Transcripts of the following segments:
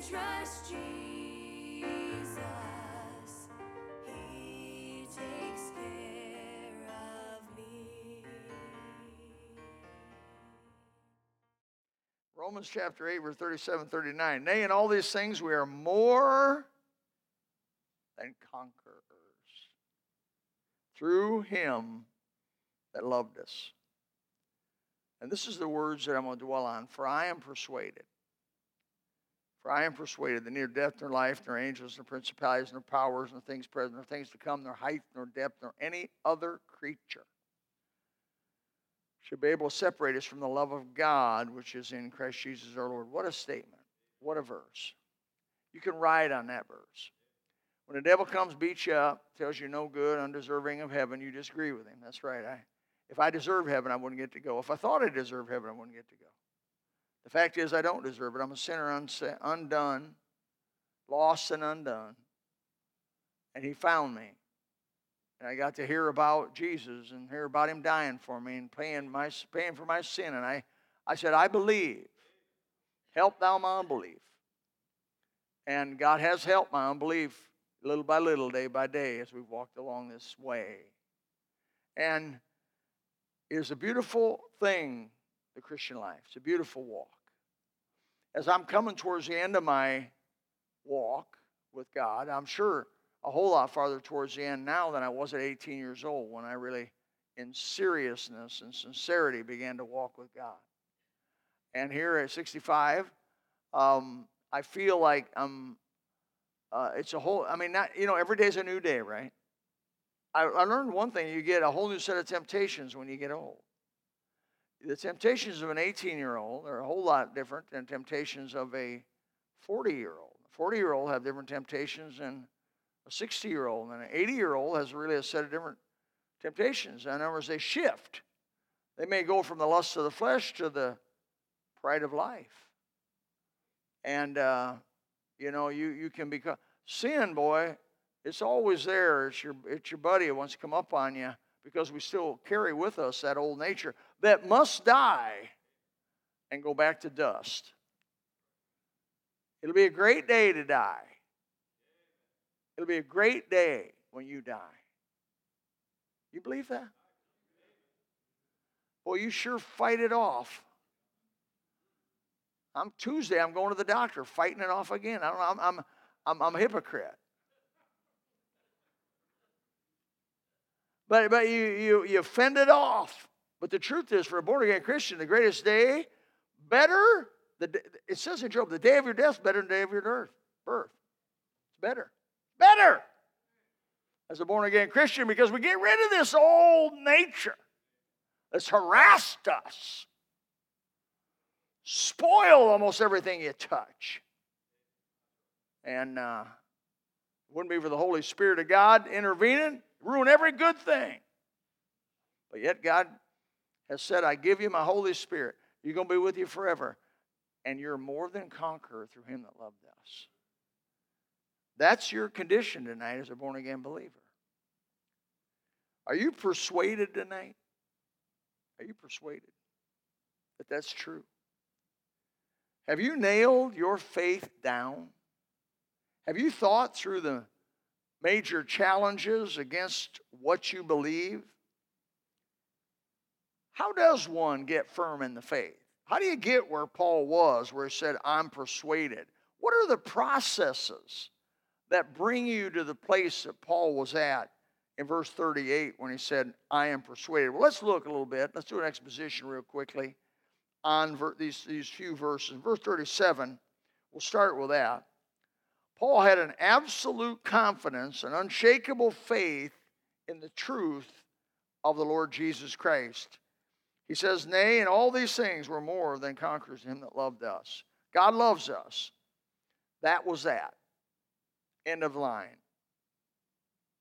trust Jesus. He takes care of me. Romans chapter 8, verse 37 39. Nay, in all these things we are more than conquerors through him that loved us. And this is the words that I'm going to dwell on. For I am persuaded. For I am persuaded that neither death nor life, nor angels, nor principalities, nor powers, nor things present, nor things to come, nor height, nor depth, nor any other creature should be able to separate us from the love of God which is in Christ Jesus our Lord. What a statement. What a verse. You can ride on that verse. When the devil comes, beats you up, tells you no good, undeserving of heaven, you disagree with him. That's right. I, if I deserve heaven, I wouldn't get to go. If I thought I deserved heaven, I wouldn't get to go. The fact is, I don't deserve it. I'm a sinner unsa- undone, lost and undone. And he found me. And I got to hear about Jesus and hear about him dying for me and paying, my, paying for my sin. And I, I said, I believe. Help thou my unbelief. And God has helped my unbelief little by little, day by day, as we've walked along this way. And it is a beautiful thing, the Christian life. It's a beautiful walk. As I'm coming towards the end of my walk with God, I'm sure a whole lot farther towards the end now than I was at 18 years old when I really, in seriousness and sincerity, began to walk with God. And here at 65, um, I feel like I'm uh, it's a whole, I mean, not, you know, every day's a new day, right? I, I learned one thing you get a whole new set of temptations when you get old. The temptations of an 18 year old are a whole lot different than temptations of a 40 year old. A 40 year old have different temptations than a 60 year old, and an 80 year old has really a set of different temptations. In other words, they shift. They may go from the lust of the flesh to the pride of life. And uh, you know, you, you can become sin, boy. It's always there. It's your it's your buddy who wants to come up on you because we still carry with us that old nature that must die and go back to dust. It'll be a great day to die. It'll be a great day when you die. You believe that? Boy, you sure fight it off. I'm Tuesday. I'm going to the doctor, fighting it off again. I don't know. I'm I'm I'm, I'm a hypocrite. But but you you you fend it off. But the truth is, for a born again Christian, the greatest day, better. The, it says in Job, the day of your death better than the day of your birth. Birth. It's better. Better. As a born again Christian, because we get rid of this old nature that's harassed us spoil almost everything you touch. And uh, wouldn't be for the Holy Spirit of God intervening, ruin every good thing. But yet God has said, I give you my Holy Spirit. You're going to be with you forever. And you're more than conqueror through him that loved us. That's your condition tonight as a born again believer. Are you persuaded tonight? Are you persuaded that that's true? Have you nailed your faith down? Have you thought through the major challenges against what you believe? How does one get firm in the faith? How do you get where Paul was, where he said, I'm persuaded? What are the processes that bring you to the place that Paul was at in verse 38 when he said, I am persuaded? Well, let's look a little bit. Let's do an exposition real quickly on ver- these, these few verses. Verse 37, we'll start with that. Paul had an absolute confidence, an unshakable faith in the truth of the Lord Jesus Christ. He says, Nay, in all these things we're more than conquerors him that loved us. God loves us. That was that. End of line.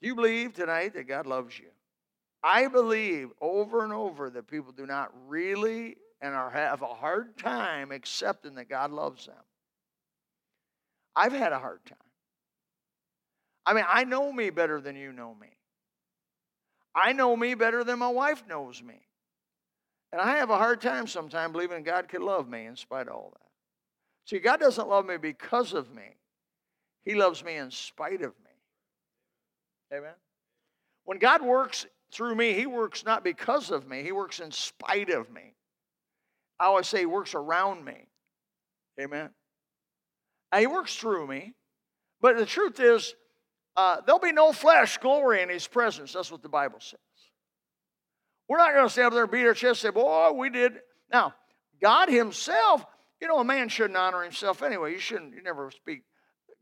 Do you believe tonight that God loves you? I believe over and over that people do not really and are, have a hard time accepting that God loves them. I've had a hard time. I mean, I know me better than you know me. I know me better than my wife knows me. And I have a hard time sometimes believing God could love me in spite of all that. See, God doesn't love me because of me, He loves me in spite of me. Amen? When God works through me, He works not because of me, He works in spite of me. I always say He works around me. Amen? And He works through me. But the truth is, uh, there'll be no flesh glory in His presence. That's what the Bible says. We're not going to stand up there and beat our chest and say, boy, we did. Now, God Himself, you know, a man shouldn't honor himself anyway. You shouldn't, you never speak.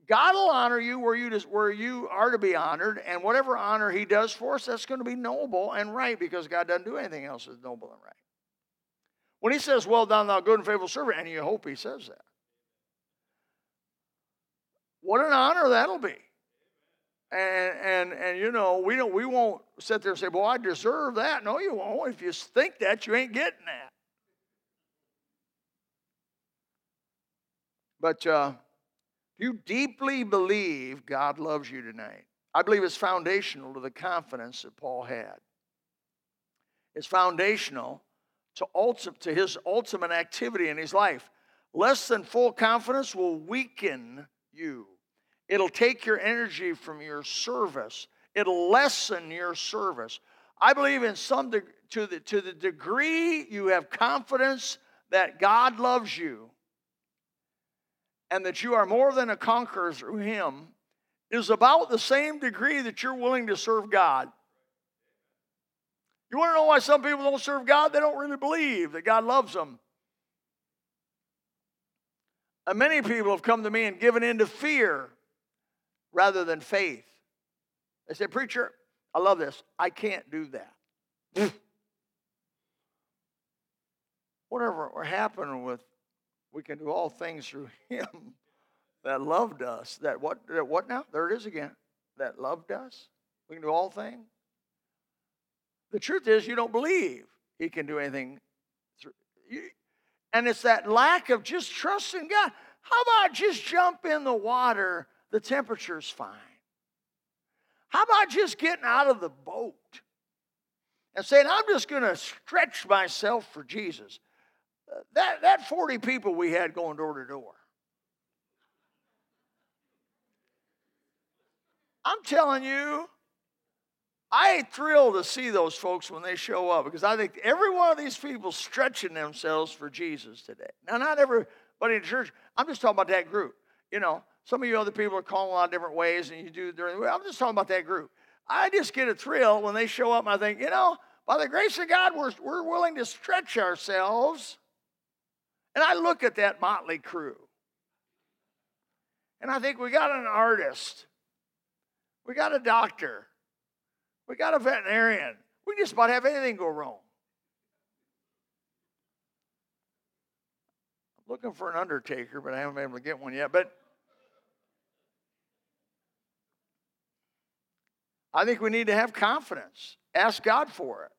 God will honor you where you, just, where you are to be honored, and whatever honor He does for us, that's going to be noble and right because God doesn't do anything else that's noble and right. When He says, Well done, thou good and faithful servant, and you hope He says that. What an honor that'll be. And, and, and you know, we, don't, we won't sit there and say, Well, I deserve that. No, you won't. If you think that, you ain't getting that. But uh, you deeply believe God loves you tonight. I believe it's foundational to the confidence that Paul had. It's foundational to, ulti- to his ultimate activity in his life. Less than full confidence will weaken you. It'll take your energy from your service. It'll lessen your service. I believe in some de- to the to the degree you have confidence that God loves you and that you are more than a conqueror through him is about the same degree that you're willing to serve God. You want to know why some people don't serve God? They don't really believe that God loves them. And many people have come to me and given in to fear rather than faith. They say, Preacher, I love this. I can't do that. Whatever happened with we can do all things through him that loved us. That what that what now? There it is again. That loved us. We can do all things. The truth is you don't believe he can do anything through you. And it's that lack of just trusting God. How about just jump in the water? The temperature's fine. How about just getting out of the boat and saying, I'm just going to stretch myself for Jesus? Uh, that, that 40 people we had going door to door. I'm telling you, I ain't thrilled to see those folks when they show up because I think every one of these people stretching themselves for Jesus today. Now, not everybody in church. I'm just talking about that group. You know, some of you other people are calling a lot of different ways, and you do. I'm just talking about that group. I just get a thrill when they show up, and I think, you know, by the grace of God, we're, we're willing to stretch ourselves and I look at that motley crew. And I think we got an artist. We got a doctor. We got a veterinarian. We just about have anything go wrong. I'm looking for an undertaker, but I haven't been able to get one yet. But I think we need to have confidence. Ask God for it.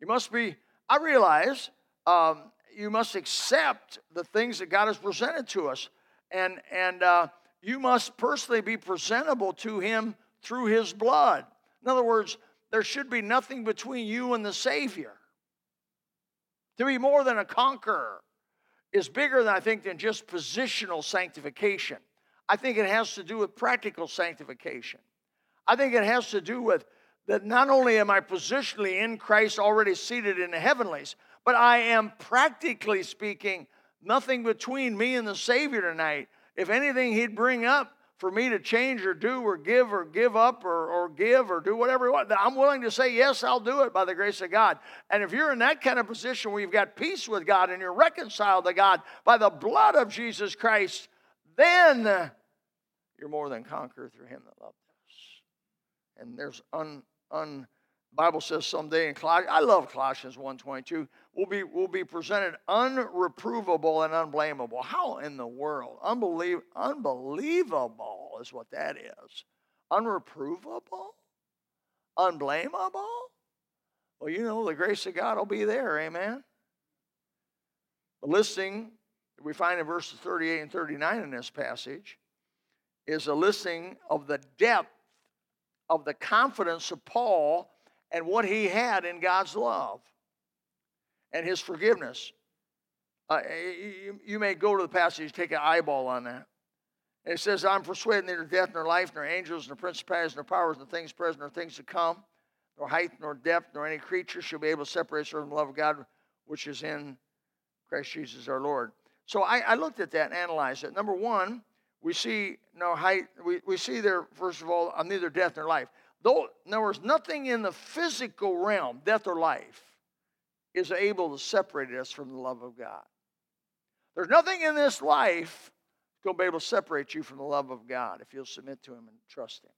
You must be, I realize um, you must accept the things that God has presented to us. And, and uh, you must personally be presentable to Him through His blood. In other words, there should be nothing between you and the Savior. To be more than a conqueror is bigger than I think than just positional sanctification. I think it has to do with practical sanctification. I think it has to do with that not only am I positionally in Christ already seated in the heavenlies, but I am practically speaking nothing between me and the Savior tonight. If anything He'd bring up for me to change or do or give or give up or, or give or do whatever I'm willing to say, yes, I'll do it by the grace of God. And if you're in that kind of position where you've got peace with God and you're reconciled to God by the blood of Jesus Christ, then you're more than conqueror through Him that loved. And there's un, un Bible says someday in Colossians, I love Colossians 1.22, will be, will be presented unreprovable and unblameable. How in the world? Unbelie- unbelievable is what that is. Unreprovable? Unblameable? Well, you know, the grace of God will be there, amen? The listing that we find in verses 38 and 39 in this passage is a listing of the depth of the confidence of Paul and what he had in God's love and his forgiveness. Uh, you, you may go to the passage, take an eyeball on that. And it says, I'm persuaded neither death nor life, nor angels, nor principalities, nor powers, nor things present, nor things to come, nor height, nor depth, nor any creature shall be able to separate us from the love of God which is in Christ Jesus our Lord. So I, I looked at that and analyzed it. Number one, we see no height, we, we see there, first of all, neither death nor life. Though there was nothing in the physical realm, death or life, is able to separate us from the love of God. There's nothing in this life going to be able to separate you from the love of God if you'll submit to Him and trust Him.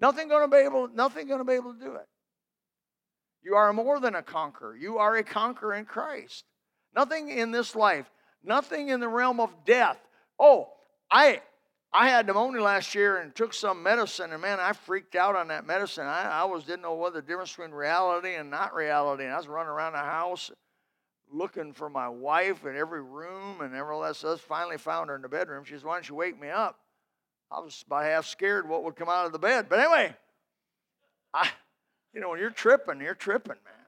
Nothing going to be able, nothing going to be able to do it. You are more than a conqueror. You are a conqueror in Christ. Nothing in this life, nothing in the realm of death. Oh, I I had pneumonia last year and took some medicine, and man, I freaked out on that medicine. I, I was didn't know what the difference between reality and not reality. And I was running around the house looking for my wife in every room and all that stuff. Finally found her in the bedroom. She said, Why don't you wake me up? I was about half scared what would come out of the bed. But anyway, I you know, when you're tripping, you're tripping, man.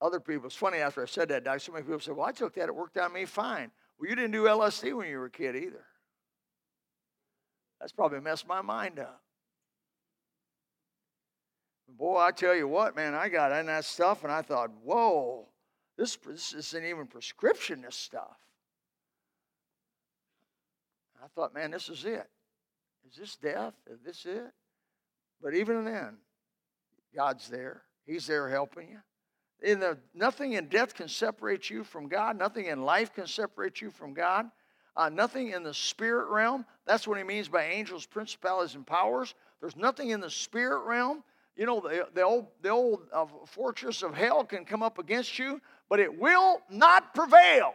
Other people, it's funny after I said that, Doc, so many people said, Well, I took that, it worked on me fine. Well, you didn't do LSD when you were a kid either. That's probably messed my mind up. Boy, I tell you what, man, I got in that stuff and I thought, whoa, this, this isn't even prescription, this stuff. I thought, man, this is it. Is this death? Is this it? But even then, God's there. He's there helping you. In the, nothing in death can separate you from God. Nothing in life can separate you from God. Uh, nothing in the spirit realm. That's what he means by angels, principalities, and powers. There's nothing in the spirit realm you know, the, the old, the old uh, fortress of hell can come up against you, but it will not prevail.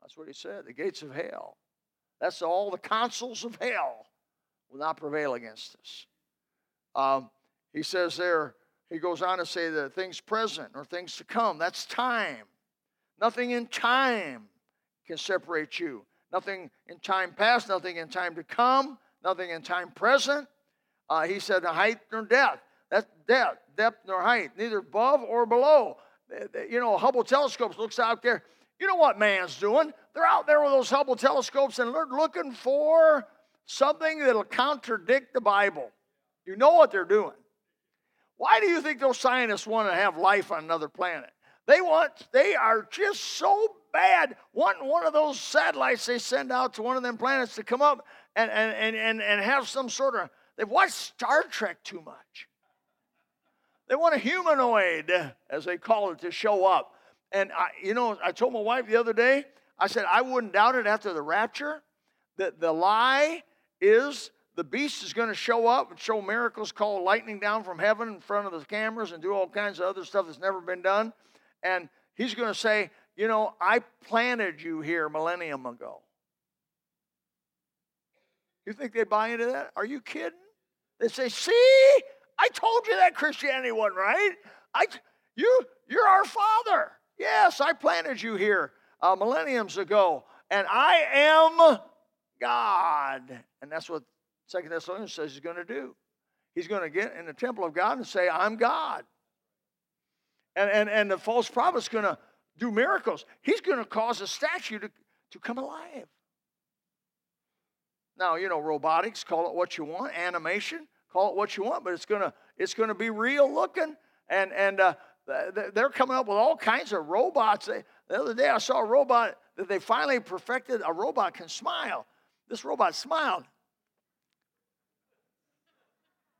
That's what he said, the gates of hell. That's all the consuls of hell will not prevail against us. Um, he says there, he goes on to say that things present or things to come, that's time. Nothing in time can separate you. Nothing in time past, nothing in time to come, nothing in time present. Uh, he said, height nor depth. That's depth, depth nor height, neither above or below. You know, Hubble telescopes looks out there. You know what man's doing? They're out there with those Hubble telescopes and they're looking for something that'll contradict the Bible. You know what they're doing. Why do you think those scientists want to have life on another planet? They want, they are just so bad wanting one of those satellites they send out to one of them planets to come up and, and, and, and have some sort of They've watched Star Trek too much. They want a humanoid, as they call it, to show up. And I, you know, I told my wife the other day, I said, I wouldn't doubt it after the rapture that the lie is the beast is going to show up and show miracles, call lightning down from heaven in front of the cameras, and do all kinds of other stuff that's never been done. And he's going to say, You know, I planted you here millennium ago. You think they buy into that? Are you kidding? They say, see, I told you that Christianity wasn't right. I, you, you're our father. Yes, I planted you here uh, millenniums ago, and I am God. And that's what Second Thessalonians says he's going to do. He's going to get in the temple of God and say, I'm God. And, and, and the false prophet's going to do miracles. He's going to cause a statue to, to come alive. Now, you know, robotics, call it what you want, animation, call it what you want, but it's gonna it's gonna be real looking, and and uh, they're coming up with all kinds of robots. The other day, I saw a robot that they finally perfected. A robot can smile. This robot smiled,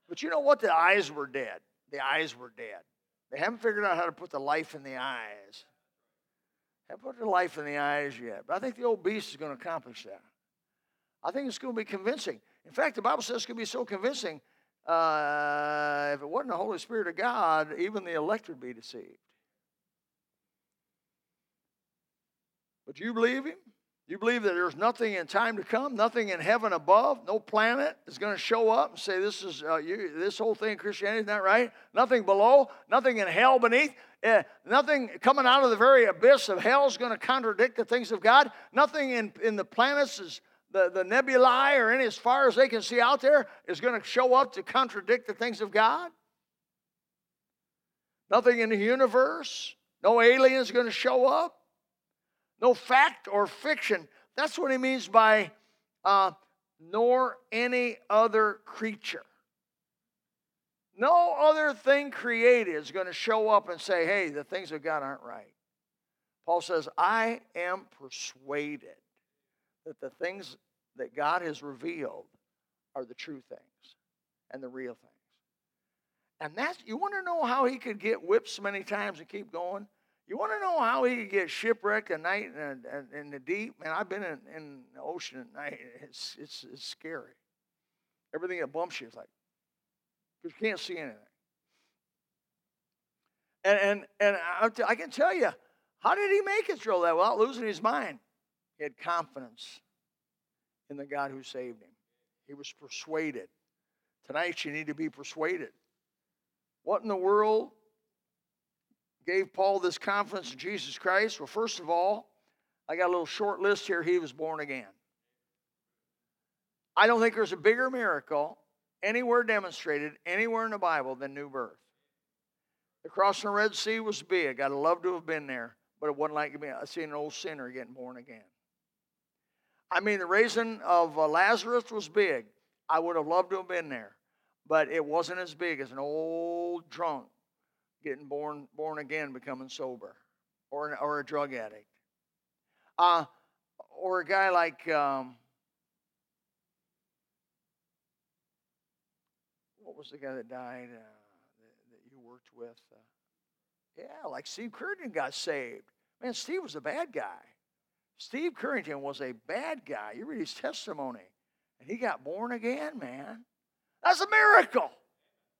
but you know what? The eyes were dead. The eyes were dead. They haven't figured out how to put the life in the eyes. Haven't put the life in the eyes yet. But I think the old beast is going to accomplish that. I think it's going to be convincing. In fact, the Bible says it's going to be so convincing. Uh, if it wasn't the Holy Spirit of God, even the elect would be deceived. But you believe Him? You believe that there's nothing in time to come, nothing in heaven above, no planet is going to show up and say this is uh, you, this whole thing Christianity is not that right. Nothing below, nothing in hell beneath, uh, nothing coming out of the very abyss of hell is going to contradict the things of God. Nothing in, in the planets is the, the nebulae or any as far as they can see out there is going to show up to contradict the things of God? Nothing in the universe. No aliens going to show up. No fact or fiction. That's what he means by uh, nor any other creature. No other thing created is going to show up and say, hey, the things of God aren't right. Paul says, I am persuaded that the things that God has revealed are the true things and the real things. And that's, you want to know how he could get whipped so many times and keep going? You want to know how he could get shipwrecked at night in, in, in the deep? Man, I've been in, in, the ocean at night. It's, it's, it's scary. Everything that bumps you is like, you can't see anything. And, and, and I can tell you, how did he make it through that without losing his mind? He had confidence in the God who saved him. He was persuaded. Tonight, you need to be persuaded. What in the world gave Paul this confidence in Jesus Christ? Well, first of all, I got a little short list here. He was born again. I don't think there's a bigger miracle anywhere demonstrated anywhere in the Bible than new birth. The crossing the Red Sea was big. I'd love to have been there, but it wasn't like seeing an old sinner getting born again. I mean, the raising of uh, Lazarus was big. I would have loved to have been there, but it wasn't as big as an old drunk getting born born again, becoming sober, or or a drug addict, uh, or a guy like um, what was the guy that died uh, that, that, you worked with? Uh, yeah, like Steve Currington got saved. Man, Steve was a bad guy. Steve Currington was a bad guy. You read his testimony, and he got born again, man. That's a miracle.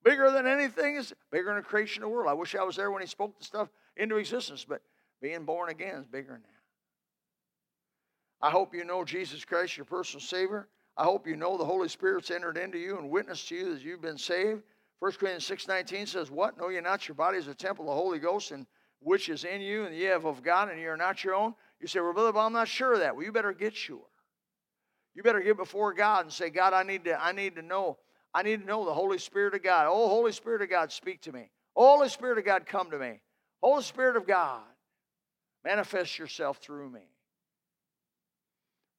Bigger than anything is bigger than the creation of the world. I wish I was there when he spoke the stuff into existence, but being born again is bigger than that. I hope you know Jesus Christ, your personal Savior. I hope you know the Holy Spirit's entered into you and witnessed to you that you've been saved. 1 Corinthians 6.19 says, What? Know ye not your body is a temple of the Holy Ghost, and which is in you, and ye have of God, and ye are not your own? You say, Well, Brother, but I'm not sure of that. Well, you better get sure. You better get before God and say, God, I need to, I need to know. I need to know the Holy Spirit of God. Oh, Holy Spirit of God, speak to me. Oh, Holy Spirit of God, come to me. Holy Spirit of God, manifest yourself through me.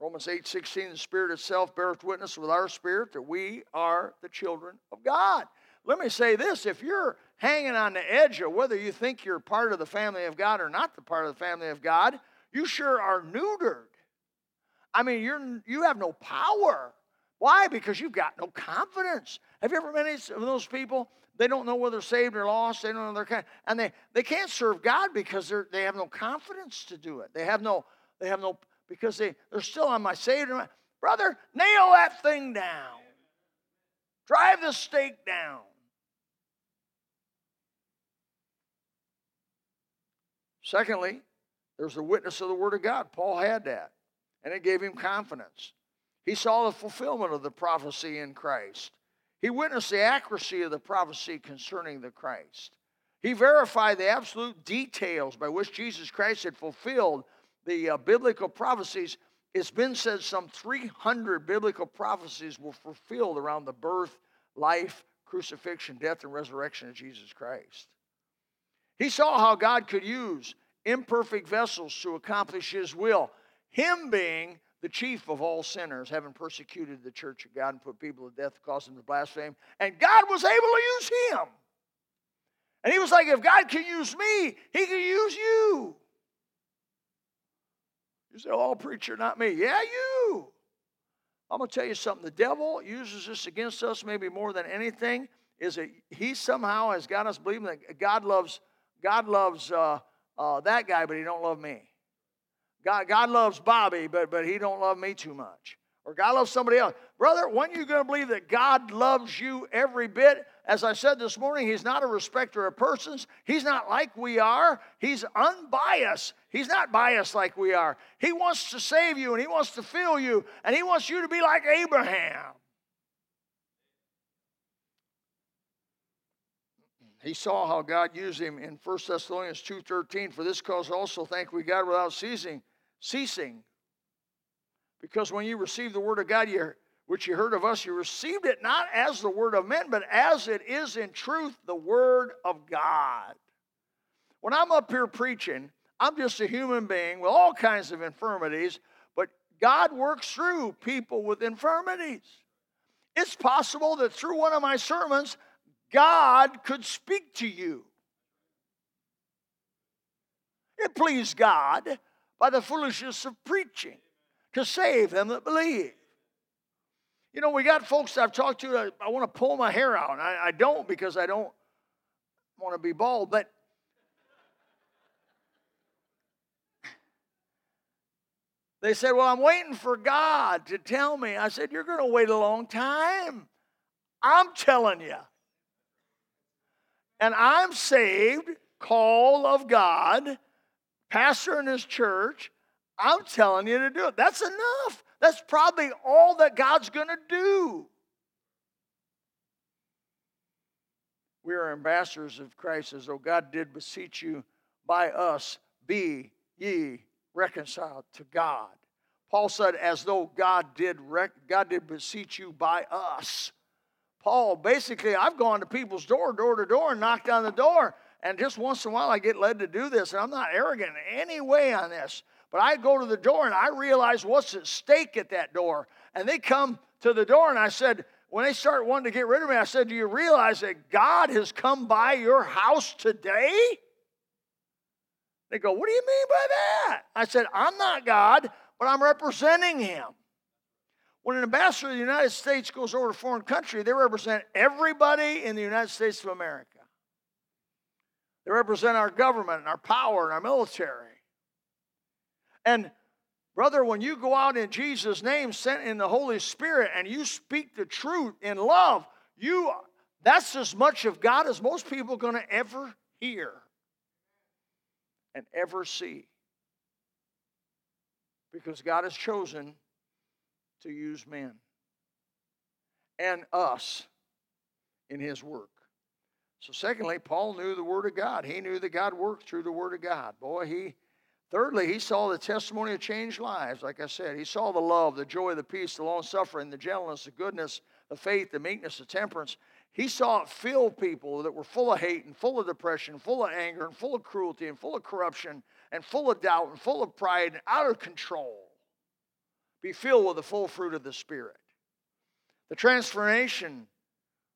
Romans 8 16, the Spirit itself beareth witness with our spirit that we are the children of God. Let me say this if you're hanging on the edge of whether you think you're part of the family of God or not the part of the family of God, you sure are neutered. I mean, you're, you have no power. Why? Because you've got no confidence. Have you ever met any of those people? They don't know whether they're saved or lost. They don't know their kind, and they, they can't serve God because they're, they have no confidence to do it. They have no they have no because they, they're still on my saved. Brother, nail that thing down. Drive the stake down. Secondly, there's the witness of the Word of God. Paul had that, and it gave him confidence. He saw the fulfillment of the prophecy in Christ. He witnessed the accuracy of the prophecy concerning the Christ. He verified the absolute details by which Jesus Christ had fulfilled the uh, biblical prophecies, it's been said some 300 biblical prophecies were fulfilled around the birth, life, crucifixion, death, and resurrection of Jesus Christ. He saw how God could use imperfect vessels to accomplish His will, Him being the chief of all sinners, having persecuted the church of God and put people to death, causing them to blaspheme. And God was able to use Him. And He was like, if God can use me, He can use you. You say, oh, preacher, not me. Yeah, you. I'm going to tell you something. The devil uses this against us maybe more than anything. Is that he somehow has got us believing that God loves God loves uh, uh, that guy, but he don't love me. God, God loves Bobby, but, but he don't love me too much. Or God loves somebody else. Brother, when are you going to believe that God loves you every bit as I said this morning, he's not a respecter of persons. He's not like we are. He's unbiased. He's not biased like we are. He wants to save you and he wants to fill you and he wants you to be like Abraham. He saw how God used him in 1 Thessalonians 2:13. For this cause also thank we God without ceasing, ceasing. Because when you receive the word of God, you which you heard of us, you received it not as the word of men, but as it is in truth the word of God. When I'm up here preaching, I'm just a human being with all kinds of infirmities, but God works through people with infirmities. It's possible that through one of my sermons, God could speak to you. It pleased God by the foolishness of preaching to save them that believe. You know, we got folks I've talked to, I, I want to pull my hair out. I, I don't because I don't want to be bald, but they said, Well, I'm waiting for God to tell me. I said, You're going to wait a long time. I'm telling you. And I'm saved, call of God, pastor in his church. I'm telling you to do it. That's enough. That's probably all that God's going to do. We are ambassadors of Christ as though God did beseech you by us, be ye reconciled to God. Paul said, as though God did, rec- God did beseech you by us. Paul, basically, I've gone to people's door, door to door, and knocked on the door. And just once in a while, I get led to do this. And I'm not arrogant in any way on this. But I go to the door and I realize what's at stake at that door. And they come to the door, and I said, when they start wanting to get rid of me, I said, Do you realize that God has come by your house today? They go, What do you mean by that? I said, I'm not God, but I'm representing Him. When an ambassador of the United States goes over to a foreign country, they represent everybody in the United States of America. They represent our government and our power and our military. And brother, when you go out in Jesus' name, sent in the Holy Spirit, and you speak the truth in love, you that's as much of God as most people are going to ever hear and ever see. Because God has chosen to use men and us in his work. So, secondly, Paul knew the Word of God. He knew that God worked through the Word of God. Boy, he. Thirdly, he saw the testimony of changed lives. Like I said, he saw the love, the joy, the peace, the long suffering, the gentleness, the goodness, the faith, the meekness, the temperance. He saw it fill people that were full of hate and full of depression, full of anger and full of cruelty and full of corruption and full of doubt and full of pride and out of control. Be filled with the full fruit of the Spirit. The transformation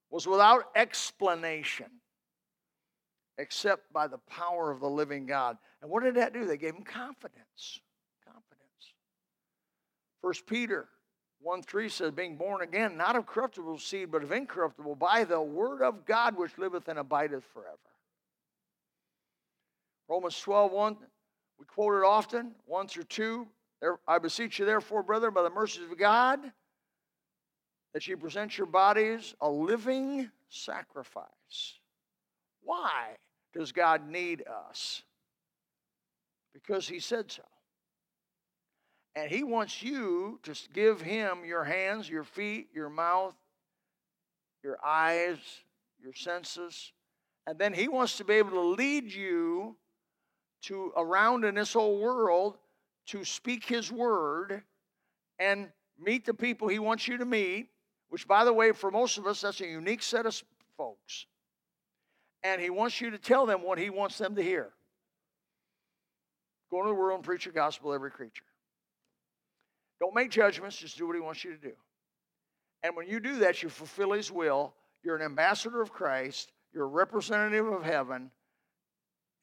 was without explanation except by the power of the living God. And what did that do? They gave him confidence. Confidence. First Peter 1 3 says, being born again, not of corruptible seed, but of incorruptible, by the word of God which liveth and abideth forever. Romans 12 1, we quote it often, 1 through 2. I beseech you, therefore, brethren, by the mercies of God, that you present your bodies a living sacrifice. Why does God need us? Because He said so. And He wants you to give Him your hands, your feet, your mouth, your eyes, your senses. And then He wants to be able to lead you to around in this whole world to speak His word and meet the people He wants you to meet, which, by the way, for most of us, that's a unique set of folks. And He wants you to tell them what He wants them to hear. Go into the world and preach the gospel every creature. Don't make judgments, just do what He wants you to do. And when you do that, you fulfill His will. You're an ambassador of Christ, you're a representative of heaven.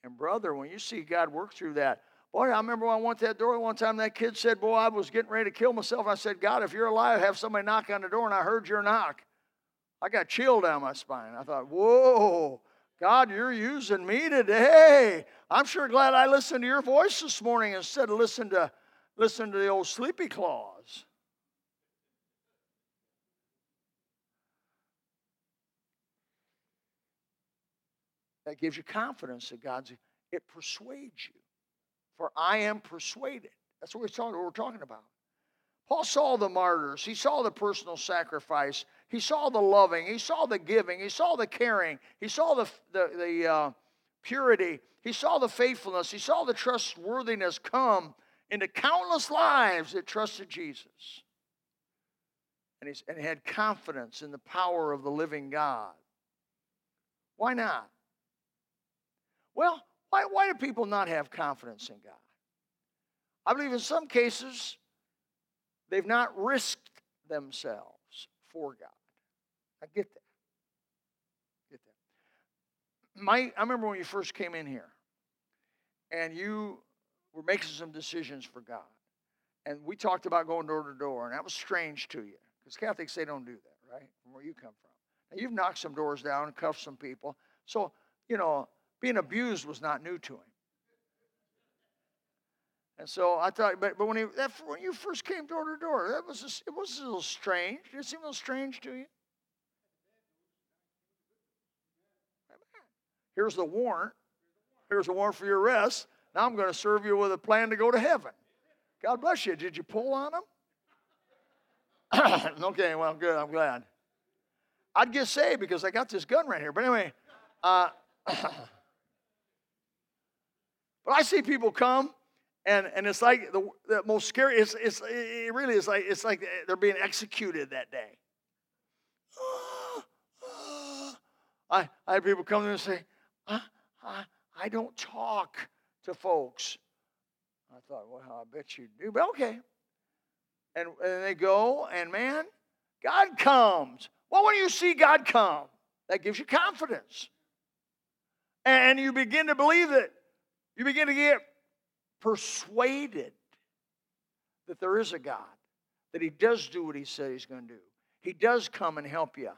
And, brother, when you see God work through that, boy, I remember when I went to that door one time, that kid said, Boy, I was getting ready to kill myself. I said, God, if you're alive, have somebody knock on the door. And I heard your knock. I got chill down my spine. I thought, Whoa, God, you're using me today. I'm sure glad I listened to your voice this morning instead of listening to listen to the old sleepy claws. That gives you confidence that God's it persuades you. For I am persuaded. That's what we're talking, what we're talking about. Paul saw the martyrs. He saw the personal sacrifice. He saw the loving. He saw the giving. He saw the caring. He saw the, the, the uh, purity. He saw the faithfulness. He saw the trustworthiness come into countless lives that trusted Jesus. And, he's, and he had confidence in the power of the living God. Why not? Well, Why, why do people not have confidence in God? I believe in some cases they've not risked themselves for God. I get that. Get that. My, I remember when you first came in here and you were making some decisions for God. And we talked about going door to door, and that was strange to you. Because Catholics, they don't do that, right? From where you come from. Now, you've knocked some doors down and cuffed some people. So, you know, being abused was not new to him. And so I thought, but, but when, he, that, when you first came door to door, that was it was a little strange. Did it seem a little strange to you? Here's the warrant. Here's the warrant for your arrest. Now I'm going to serve you with a plan to go to heaven. God bless you. Did you pull on them? okay, well, good. I'm glad. I'd get saved because I got this gun right here. But anyway, uh, but I see people come and and it's like the, the most scary. It's, it's it really is like it's like they're being executed that day. I I had people come to me and say, I, I, don't talk to folks. I thought, well, I bet you do, but okay. And, and they go, and man, God comes. Well, when you see God come, that gives you confidence. And you begin to believe it. You begin to get persuaded that there is a God, that He does do what He said He's going to do. He does come and help you,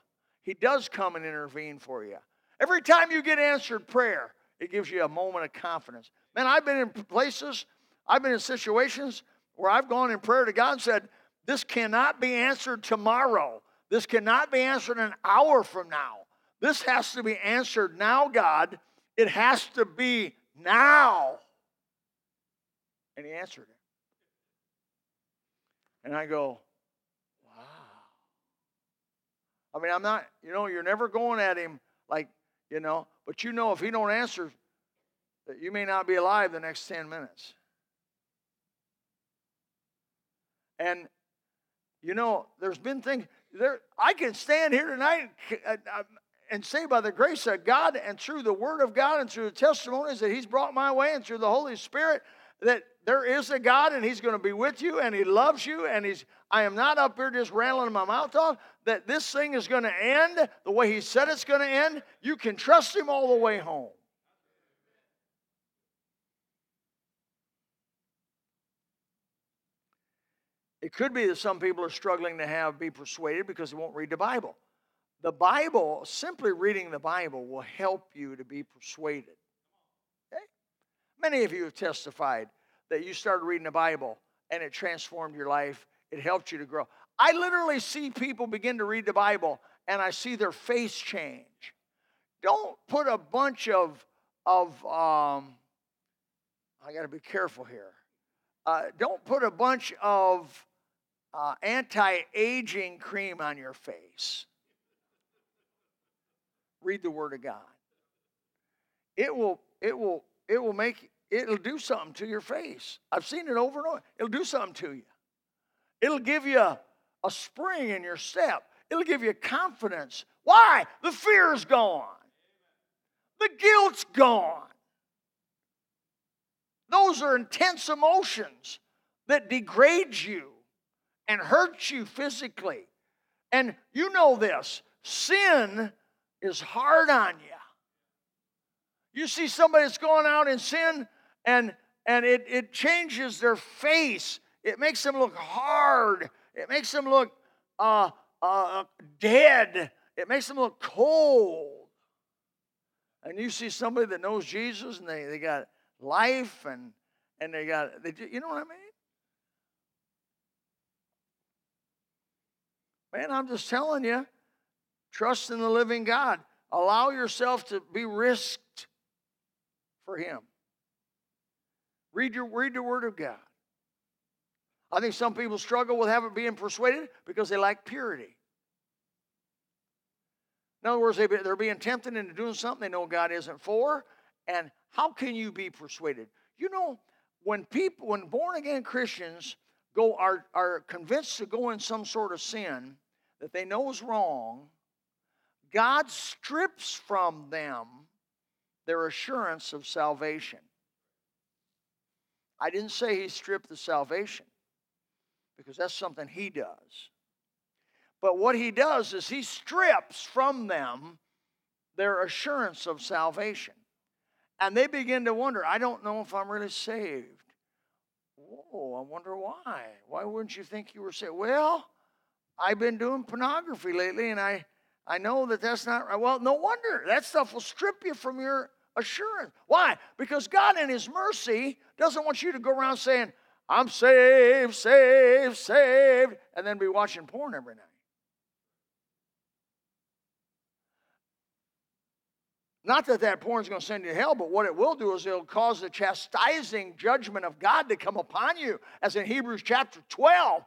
He does come and intervene for you. Every time you get answered prayer, it gives you a moment of confidence. Man, I've been in places, I've been in situations where I've gone in prayer to God and said, This cannot be answered tomorrow. This cannot be answered an hour from now. This has to be answered now, God. It has to be now. And he answered it. And I go, wow. I mean, I'm not, you know, you're never going at him like, you know, but you know if he don't answer, that you may not be alive the next 10 minutes. And, you know, there's been things, there, I can stand here tonight uh, um, and say by the grace of God and through the Word of God and through the testimonies that He's brought my way and through the Holy Spirit that there is a God and He's going to be with you and He loves you and He's I am not up here just rattling my mouth off that this thing is going to end the way He said it's going to end. You can trust Him all the way home. It could be that some people are struggling to have be persuaded because they won't read the Bible. The Bible, simply reading the Bible, will help you to be persuaded. Okay? Many of you have testified that you started reading the Bible and it transformed your life. It helped you to grow. I literally see people begin to read the Bible and I see their face change. Don't put a bunch of of um, I got to be careful here. Uh, don't put a bunch of uh, anti-aging cream on your face. Read the Word of God. It will. It will. It will make it'll do something to your face. I've seen it over and over. It'll do something to you. It'll give you a, spring in your step. It'll give you confidence. Why? The fear's gone. The guilt's gone. Those are intense emotions that degrade you and hurt you physically. And you know this sin is hard on you. You see somebody that's going out in sin, and and it, it changes their face. It makes them look hard. It makes them look uh, uh, dead. It makes them look cold. And you see somebody that knows Jesus and they, they got life and and they got they you know what I mean? Man, I'm just telling you, trust in the living God. Allow yourself to be risked for Him. Read your read the Word of God. I think some people struggle with having being persuaded because they lack purity. In other words, they, they're being tempted into doing something they know God isn't for. And how can you be persuaded? You know, when people, when born again Christians go are, are convinced to go in some sort of sin that they know is wrong, God strips from them their assurance of salvation. I didn't say he stripped the salvation because that's something he does. But what he does is he strips from them their assurance of salvation. And they begin to wonder, I don't know if I'm really saved. Whoa, I wonder why. Why wouldn't you think you were saved? Well, I've been doing pornography lately and I, I know that that's not right. Well, no wonder. That stuff will strip you from your assurance. Why? Because God, in His mercy, doesn't want you to go around saying, I'm saved, saved, saved, and then be watching porn every night. Not that that porn is going to send you to hell, but what it will do is it'll cause the chastising judgment of God to come upon you, as in Hebrews chapter 12.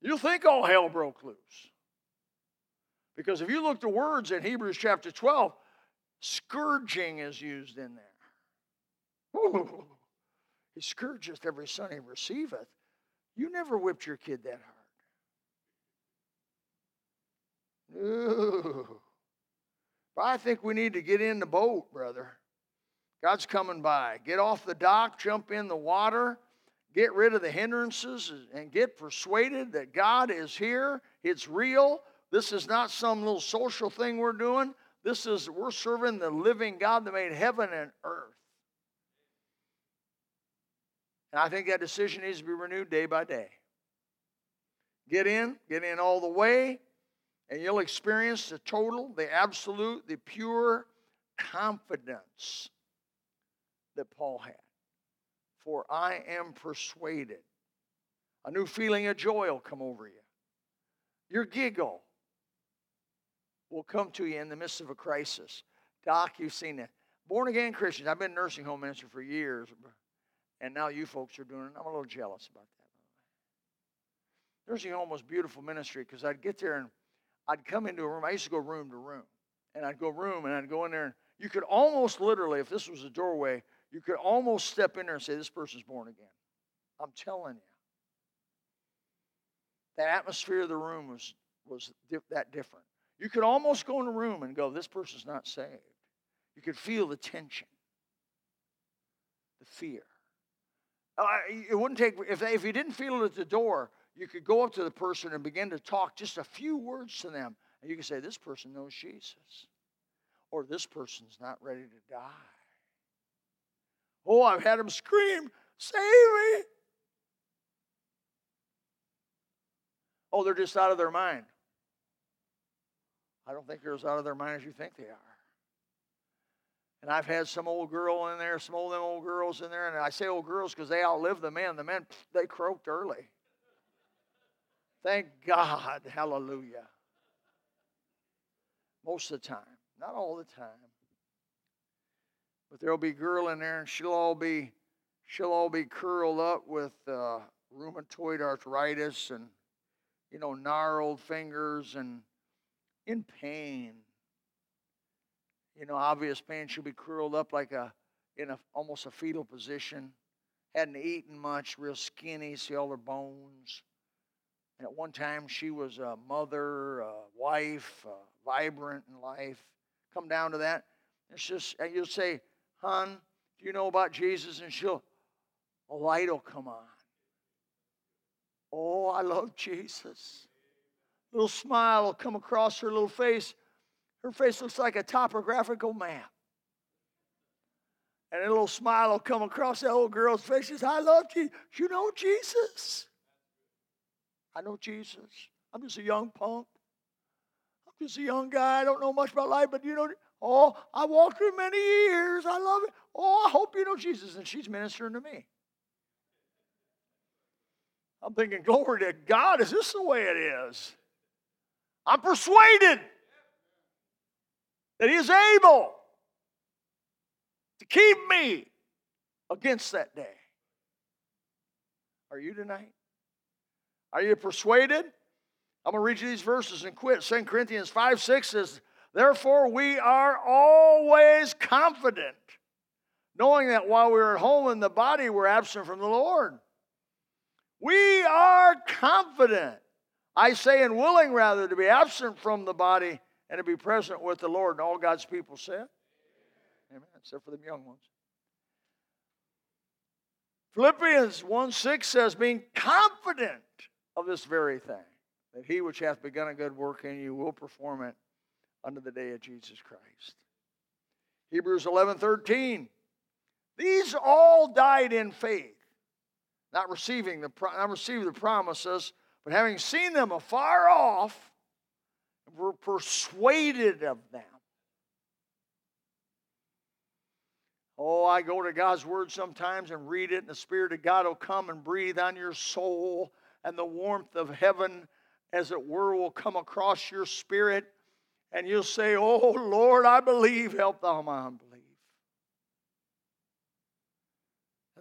You'll think all hell broke loose. Because if you look the words in Hebrews chapter 12, scourging is used in there. He scourgeth every son he receiveth. You never whipped your kid that hard. Ooh. But I think we need to get in the boat, brother. God's coming by. Get off the dock, jump in the water, get rid of the hindrances, and get persuaded that God is here. It's real. This is not some little social thing we're doing. This is, we're serving the living God that made heaven and earth. And I think that decision needs to be renewed day by day. Get in, get in all the way, and you'll experience the total, the absolute, the pure confidence that Paul had. For I am persuaded. A new feeling of joy will come over you. Your giggle will come to you in the midst of a crisis. Doc, you've seen it. Born again Christians, I've been nursing home minister for years, and now you folks are doing it. I'm a little jealous about that. There's home almost beautiful ministry because I'd get there and I'd come into a room. I used to go room to room, and I'd go room and I'd go in there, and you could almost literally, if this was a doorway, you could almost step in there and say, This person's born again. I'm telling you. The atmosphere of the room was, was that different. You could almost go in a room and go, This person's not saved. You could feel the tension, the fear. Uh, it wouldn't take, if, they, if you didn't feel it at the door, you could go up to the person and begin to talk just a few words to them. And you could say, This person knows Jesus. Or this person's not ready to die. Oh, I've had them scream, Save me. Oh, they're just out of their mind. I don't think they're as out of their mind as you think they are. And I've had some old girl in there, some of them old girls in there, and I say old girls because they outlive the men. The men, they croaked early. Thank God. Hallelujah. Most of the time. Not all the time. But there'll be a girl in there and she'll all be she'll all be curled up with uh, rheumatoid arthritis and you know gnarled fingers and in pain. You know, obvious pain. She'll be curled up like a in a almost a fetal position. Hadn't eaten much, real skinny, see all her bones. And at one time she was a mother, a wife, a vibrant in life. Come down to that. It's just and you'll say, hon, do you know about Jesus? And she'll a light will come on. Oh, I love Jesus little smile will come across her little face. Her face looks like a topographical map. And a little smile will come across that old girl's face. She says, I love you. You know Jesus? I know Jesus. I'm just a young punk. I'm just a young guy. I don't know much about life, but you know, oh, I walked through many years. I love it. Oh, I hope you know Jesus. And she's ministering to me. I'm thinking, glory to God, is this the way it is? I'm persuaded that He is able to keep me against that day. Are you tonight? Are you persuaded? I'm going to read you these verses and quit. 2 Corinthians 5 6 says, Therefore, we are always confident, knowing that while we're at home in the body, we're absent from the Lord. We are confident I say, and willing rather to be absent from the body and to be present with the Lord. And all God's people said, Amen. Except for the young ones. Philippians 1 6 says, being confident of this very thing, that he which hath begun a good work in you will perform it unto the day of Jesus Christ. Hebrews 11 13. These all died in faith, not receiving the, not receiving the promises, but having seen them afar off, were persuaded of them. Oh, I go to God's Word sometimes and read it, and the Spirit of God will come and breathe on your soul, and the warmth of heaven, as it were, will come across your spirit, and you'll say, Oh, Lord, I believe, help thou my unbelief.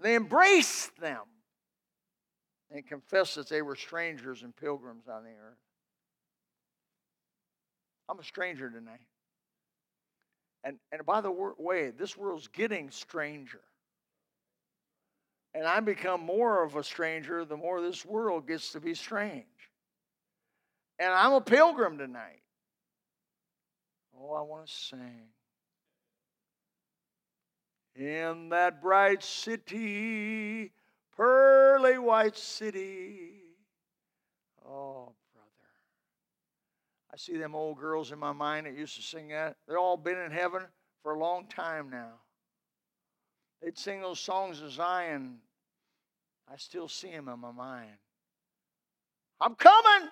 They embraced them and confessed that they were strangers and pilgrims on the earth. I'm a stranger tonight. And, and by the way, this world's getting stranger. And I become more of a stranger the more this world gets to be strange. And I'm a pilgrim tonight. Oh, I want to sing. In that bright city, pearly white city. Oh, I see them old girls in my mind that used to sing that. They're all been in heaven for a long time now. They'd sing those songs of Zion. I still see them in my mind. I'm coming.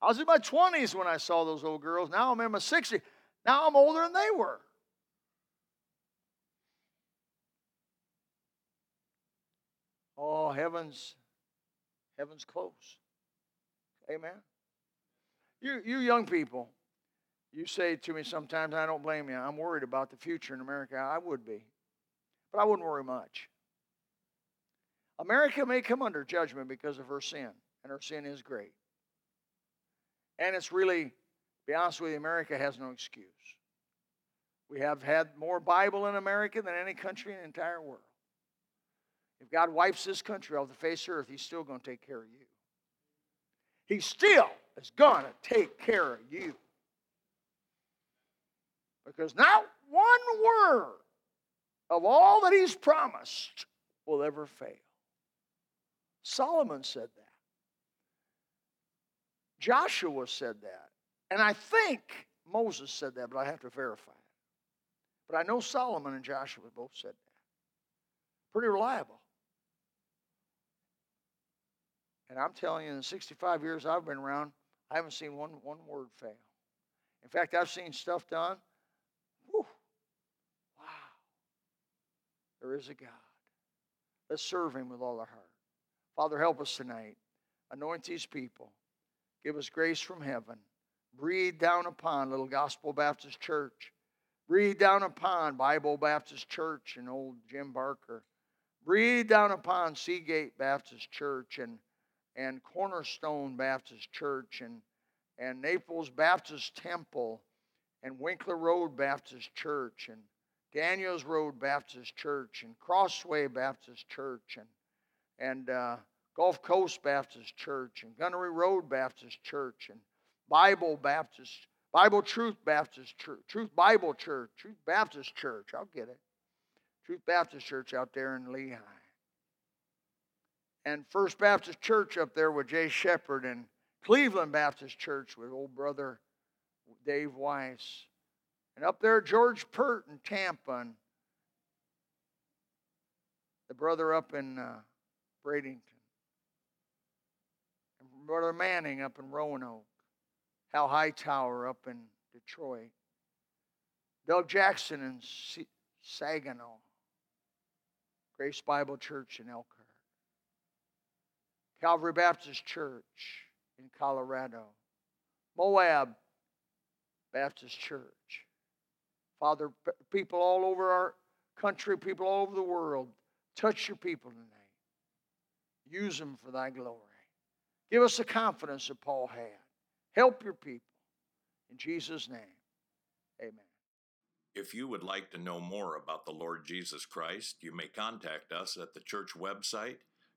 I was in my 20s when I saw those old girls. Now I'm in my 60s. Now I'm older than they were. Oh, heaven's heaven's close. Amen. You, you young people, you say to me sometimes, I don't blame you. I'm worried about the future in America. I would be, but I wouldn't worry much. America may come under judgment because of her sin, and her sin is great. And it's really, be honest with you, America has no excuse. We have had more Bible in America than any country in the entire world. If God wipes this country off the face of earth, He's still going to take care of you. He still is going to take care of you. Because not one word of all that he's promised will ever fail. Solomon said that. Joshua said that. And I think Moses said that, but I have to verify it. But I know Solomon and Joshua both said that. Pretty reliable. And I'm telling you, in the 65 years I've been around, I haven't seen one, one word fail. In fact, I've seen stuff done. Whew, wow. There is a God. Let's serve Him with all our heart. Father, help us tonight. Anoint these people. Give us grace from heaven. Breathe down upon Little Gospel Baptist Church. Breathe down upon Bible Baptist Church and old Jim Barker. Breathe down upon Seagate Baptist Church and and Cornerstone Baptist Church and, and Naples Baptist Temple and Winkler Road Baptist Church and Daniels Road Baptist Church and Crossway Baptist Church and, and uh, Gulf Coast Baptist Church and Gunnery Road Baptist Church and Bible Baptist, Bible Truth Baptist Church, Truth Bible Church, Truth Baptist Church, I'll get it. Truth Baptist Church out there in Lehigh and First Baptist Church up there with Jay Shepard and Cleveland Baptist Church with old brother Dave Weiss. And up there, George Pert in Tampa. And the brother up in uh, Bradenton. And brother Manning up in Roanoke. Hal Hightower up in Detroit. Doug Jackson in Saginaw. Grace Bible Church in Elkhart. Calvary Baptist Church in Colorado, Moab Baptist Church. Father, people all over our country, people all over the world, touch your people tonight. Use them for thy glory. Give us the confidence that Paul had. Help your people. In Jesus' name, amen. If you would like to know more about the Lord Jesus Christ, you may contact us at the church website